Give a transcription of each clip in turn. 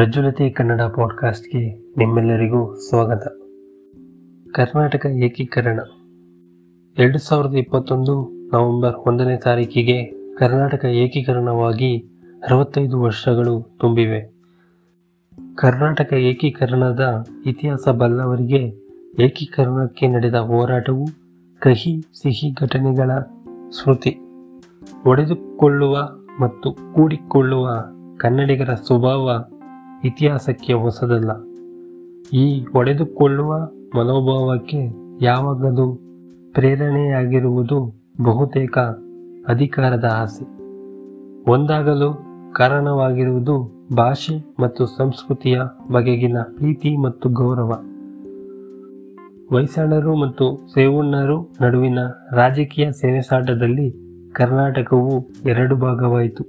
ಪ್ರಜ್ವಲತೆ ಕನ್ನಡ ಪಾಡ್ಕಾಸ್ಟ್ಗೆ ನಿಮ್ಮೆಲ್ಲರಿಗೂ ಸ್ವಾಗತ. ಕರ್ನಾಟಕ ಏಕೀಕರಣ. ಎರಡು ಸಾವಿರದ ಇಪ್ಪತ್ತೊಂದು ನವೆಂಬರ್ ಒಂದನೇ ತಾರೀಕಿಗೆ ಕರ್ನಾಟಕ ಏಕೀಕರಣವಾಗಿ ಅರವತ್ತೈದು ವರ್ಷಗಳು ತುಂಬಿವೆ. ಕರ್ನಾಟಕ ಏಕೀಕರಣದ ಇತಿಹಾಸ ಬಲ್ಲವರಿಗೆ ಏಕೀಕರಣಕ್ಕೆ ನಡೆದ ಹೋರಾಟವು ಕಹಿ ಸಿಹಿ ಘಟನೆಗಳ ಸ್ಮೃತಿ. ಒಡೆದುಕೊಳ್ಳುವ ಮತ್ತು ಕೂಡಿಕೊಳ್ಳುವ ಕನ್ನಡಿಗರ ಸ್ವಭಾವ ಇತಿಹಾಸಕ್ಕೆ ಹೊಸದಲ್ಲ. ಈ ಒಡೆದುಕೊಳ್ಳುವ ಮನೋಭಾವಕ್ಕೆ ಯಾವಾಗಲೂ ಪ್ರೇರಣೆಯಾಗಿರುವುದು ಬಹುತೇಕ ಅಧಿಕಾರದ ಆಸೆ. ಒಂದಾಗಲು ಕಾರಣವಾಗಿರುವುದು ಭಾಷೆ ಮತ್ತು ಸಂಸ್ಕೃತಿಯ ಬಗೆಗಿನ ಪ್ರೀತಿ ಮತ್ತು ಗೌರವ. ಹೊಯ್ಸಳರು ಮತ್ತು ಸೇವಣ್ಣರು ನಡುವಿನ ರಾಜಕೀಯ ಸೆಣಸಾಟದಲ್ಲಿ ಕರ್ನಾಟಕವು ಎರಡು ಭಾಗವಾಯಿತು.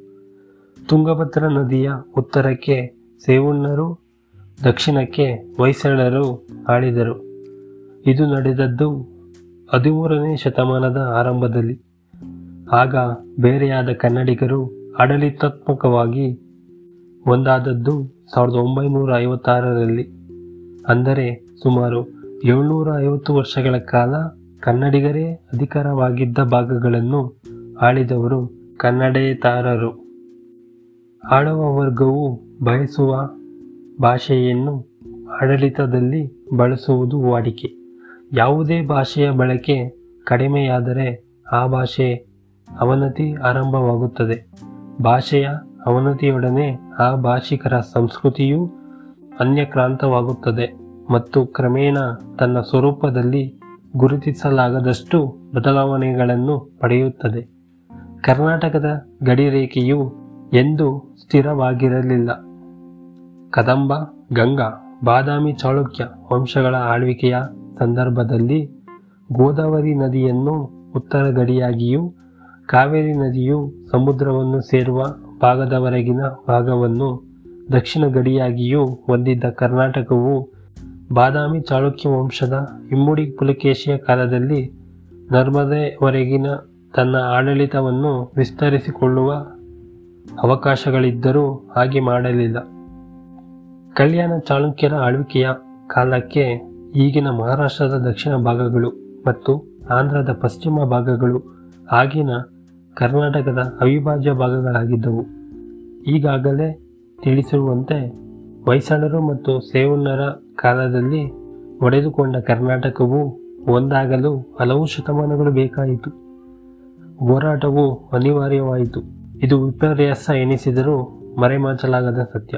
ತುಂಗಭದ್ರಾ ನದಿಯ ಉತ್ತರಕ್ಕೆ ಸೇವಣ್ಣರು ದಕ್ಷಿಣಕ್ಕೆ ಹೊಯ್ಸಳರು ಆಳಿದರು. ಇದು ನಡೆದದ್ದು ಹದಿಮೂರನೇ ಶತಮಾನದ ಆರಂಭದಲ್ಲಿ. ಆಗ ಬೇರೆಯಾದ ಕನ್ನಡಿಗರು ಆಡಳಿತಾತ್ಮಕವಾಗಿ ಒಂದಾದದ್ದು ಸಾವಿರದ ಒಂಬೈನೂರ ಐವತ್ತಾರರಲ್ಲಿ. ಅಂದರೆ ಸುಮಾರು ಏಳ್ನೂರ ಐವತ್ತು ವರ್ಷಗಳ ಕಾಲ ಕನ್ನಡಿಗರೇ ಅಧಿಕಾರವಾಗಿದ್ದ ಭಾಗಗಳನ್ನು ಆಳಿದವರು ಕನ್ನಡೇತಾರರು. ಆಳುವ ವರ್ಗವು ಬಯಸುವ ಭಾಷೆಯನ್ನು ಆಡಳಿತದಲ್ಲಿ ಬಳಸುವುದು ವಾಡಿಕೆ. ಯಾವುದೇ ಭಾಷೆಯ ಬಳಕೆ ಕಡಿಮೆಯಾದರೆ ಆ ಭಾಷೆ ಅವನತಿ ಆರಂಭವಾಗುತ್ತದೆ. ಭಾಷೆಯ ಅವನತಿಯೊಡನೆ ಆ ಭಾಷಿಕರ ಸಂಸ್ಕೃತಿಯೂ ಅನ್ಯಕ್ರಾಂತವಾಗುತ್ತದೆ ಮತ್ತು ಕ್ರಮೇಣ ತನ್ನ ಸ್ವರೂಪದಲ್ಲಿ ಗುರುತಿಸಲಾಗದಷ್ಟು ಬದಲಾವಣೆಗಳನ್ನು ಪಡೆಯುತ್ತದೆ. ಕರ್ನಾಟಕದ ಗಡಿರೇಖೆಯು ಎಂದು ಸ್ಥಿರವಾಗಿರಲಿಲ್ಲ. ಕದಂಬ, ಗಂಗಾ, ಬಾದಾಮಿ ಚಾಳುಕ್ಯ ವಂಶಗಳ ಆಳ್ವಿಕೆಯ ಸಂದರ್ಭದಲ್ಲಿ ಗೋದಾವರಿ ನದಿಯನ್ನು ಉತ್ತರ ಗಡಿಯಾಗಿಯೂ, ಕಾವೇರಿ ನದಿಯು ಸಮುದ್ರವನ್ನು ಸೇರುವ ಭಾಗದವರೆಗಿನ ಭಾಗವನ್ನು ದಕ್ಷಿಣ ಗಡಿಯಾಗಿಯೂ ಹೊಂದಿದ್ದ ಕರ್ನಾಟಕವು ಬಾದಾಮಿ ಚಾಳುಕ್ಯ ವಂಶದ ಇಮ್ಮುಡಿ ಪುಲಕೇಶಿಯ ಕಾಲದಲ್ಲಿ ನರ್ಮದೆವರೆಗಿನ ತನ್ನ ಆಡಳಿತವನ್ನು ವಿಸ್ತರಿಸಿಕೊಳ್ಳುವ ಅವಕಾಶಗಳಿದ್ದರೂ ಹಾಗೆ ಮಾಡಲಿಲ್ಲ. ಕಲ್ಯಾಣ ಚಾಳುಕ್ಯರ ಆಳ್ವಿಕೆಯ ಕಾಲಕ್ಕೆ ಈಗಿನ ಮಹಾರಾಷ್ಟ್ರದ ದಕ್ಷಿಣ ಭಾಗಗಳು ಮತ್ತು ಆಂಧ್ರದ ಪಶ್ಚಿಮ ಭಾಗಗಳು ಆಗಿನ ಕರ್ನಾಟಕದ ಅವಿಭಾಜ್ಯ ಭಾಗಗಳಾಗಿದ್ದವು. ಈಗಾಗಲೇ ತಿಳಿಸಿರುವಂತೆ ಹೊಯ್ಸಳರು ಮತ್ತು ಸೇವಣ್ಣರ ಕಾಲದಲ್ಲಿ ಒಡೆದುಕೊಂಡ ಕರ್ನಾಟಕವು ಒಂದಾಗಲು ಹಲವು ಶತಮಾನಗಳು ಬೇಕಾಯಿತು. ಹೋರಾಟವು ಅನಿವಾರ್ಯವಾಯಿತು. ಇದು ವಿಪರ್ಯಾಸ ಎನಿಸಿದರೂ ಮರೆಮಾಚಲಾಗದ ಸತ್ಯ.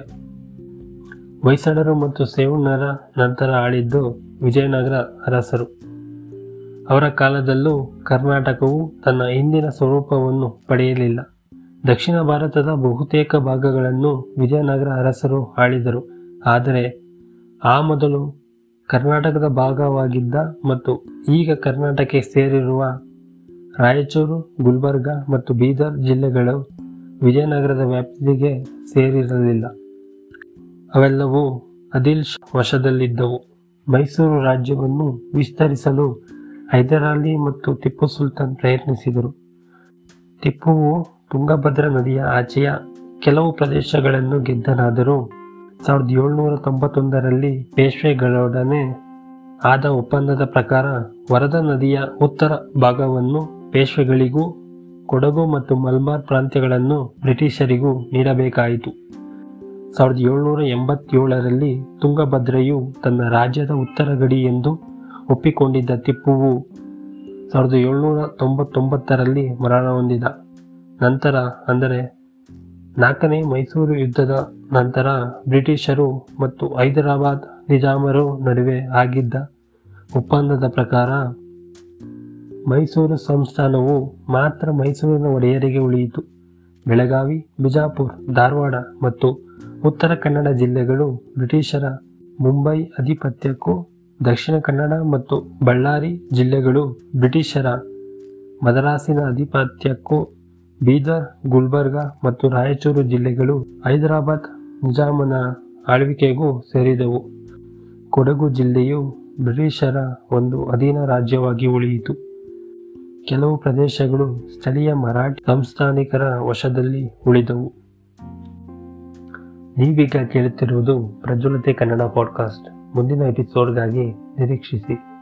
ಹೊಯ್ಸಳರು ಮತ್ತು ಸೇವಣ್ಣರ ನಂತರ ಆಳಿದ್ದು ವಿಜಯನಗರ ಅರಸರು. ಅವರ ಕಾಲದಲ್ಲೂ ಕರ್ನಾಟಕವು ತನ್ನ ಹಿಂದಿನ ಸ್ವರೂಪವನ್ನು ಪಡೆಯಲಿಲ್ಲ. ದಕ್ಷಿಣ ಭಾರತದ ಬಹುತೇಕ ಭಾಗಗಳನ್ನು ವಿಜಯನಗರ ಅರಸರು ಆಳಿದರು. ಆದರೆ ಆ ಮೊದಲು ಕರ್ನಾಟಕದ ಭಾಗವಾಗಿದ್ದ ಮತ್ತು ಈಗ ಕರ್ನಾಟಕಕ್ಕೆ ಸೇರಿರುವ ರಾಯಚೂರು, ಗುಲ್ಬರ್ಗ ಮತ್ತು ಬೀದರ್ ಜಿಲ್ಲೆಗಳು ವಿಜಯನಗರದ ವ್ಯಾಪ್ತಿಗೆ ಸೇರಿರಲಿಲ್ಲ. ಅವೆಲ್ಲವೂ ಅದಿಲ್ ವಶದಲ್ಲಿದ್ದವು. ಮೈಸೂರು ರಾಜ್ಯವನ್ನು ವಿಸ್ತರಿಸಲು ಹೈದರಾಲಿ ಮತ್ತು ಟಿಪ್ಪು ಸುಲ್ತಾನ್ ಪ್ರಯತ್ನಿಸಿದರು. ಟಿಪ್ಪುವು ತುಂಗಭದ್ರಾ ನದಿಯ ಆಚೆಯ ಕೆಲವು ಪ್ರದೇಶಗಳನ್ನು ಗೆದ್ದನಾದರೂ ಸಾವಿರದ ಏಳ್ನೂರ ತೊಂಬತ್ತೊಂದರಲ್ಲಿ ಪೇಶ್ವೆಗಳೊಡನೆ ಆದ ಒಪ್ಪಂದದ ಪ್ರಕಾರ ವರದ ನದಿಯ ಉತ್ತರ ಭಾಗವನ್ನು ಪೇಶ್ವೆಗಳಿಗೂ ಕೊಡಗು ಮತ್ತು ಮಲ್ಬಾರ್ ಪ್ರಾಂತ್ಯಗಳನ್ನು ಬ್ರಿಟಿಷರಿಗೂ ನೀಡಬೇಕಾಯಿತು. ಸಾವಿರದ ಏಳ್ನೂರ ಎಂಬತ್ತೇಳರಲ್ಲಿ ತುಂಗಭದ್ರೆಯು ತನ್ನ ರಾಜ್ಯದ ಉತ್ತರ ಗಡಿ ಎಂದು ಒಪ್ಪಿಕೊಂಡಿದ್ದ ತಿಪ್ಪುವು ಸಾವಿರದ ಏಳ್ನೂರ ತೊಂಬತ್ತೊಂಬತ್ತರಲ್ಲಿ ಮರಣ ಹೊಂದಿದ. ನಂತರ, ಅಂದರೆ ನಾಲ್ಕನೇ ಮೈಸೂರು ಯುದ್ಧದ ನಂತರ ಬ್ರಿಟಿಷರು ಮತ್ತು ಹೈದರಾಬಾದ್ ನಿಜಾಮರು ನಡುವೆ ಆಗಿದ್ದ ಒಪ್ಪಂದದ ಪ್ರಕಾರ, ಮೈಸೂರು ಸಂಸ್ಥಾನವು ಮಾತ್ರ ಮೈಸೂರಿನ ಒಡೆಯರಿಗೆ ಉಳಿಯಿತು. ಬೆಳಗಾವಿ, ಬಿಜಾಪುರ್, ಧಾರವಾಡ ಮತ್ತು ಉತ್ತರ ಕನ್ನಡ ಜಿಲ್ಲೆಗಳು ಬ್ರಿಟಿಷರ ಮುಂಬೈ ಅಧಿಪತ್ಯಕ್ಕೂ ದಕ್ಷಿಣ ಕನ್ನಡ ಮತ್ತು ಬಳ್ಳಾರಿ ಜಿಲ್ಲೆಗಳು ಬ್ರಿಟಿಷರ ಮದರಾಸಿನ ಅಧಿಪತ್ಯಕ್ಕೂ ಬೀದರ್, ಗುಲ್ಬರ್ಗ ಮತ್ತು ರಾಯಚೂರು ಜಿಲ್ಲೆಗಳು ಹೈದರಾಬಾದ್, ನಿಜಾಮನ ಆಳ್ವಿಕೆಗೂ ಸೇರಿದವು. ಕೊಡಗು ಜಿಲ್ಲೆಯು ಬ್ರಿಟಿಷರ ಒಂದು ಅಧೀನ ರಾಜ್ಯವಾಗಿ ಉಳಿಯಿತು. ಕೆಲವು ಪ್ರದೇಶಗಳು ಸ್ಥಳೀಯ ಮರಾಠಿ ಸಂಸ್ಥಾನಿಕರ ವಶದಲ್ಲಿ ಉಳಿದವು. ನೀವೀಗ ಕೇಳುತ್ತಿರುವುದು ಪ್ರಜ್ವಲತೆ ಕನ್ನಡ ಪಾಡ್ಕಾಸ್ಟ್ ಮುಂದಿನ ಎಪಿಸೋಡ್ಗಾಗಿ ನಿರೀಕ್ಷಿಸಿ.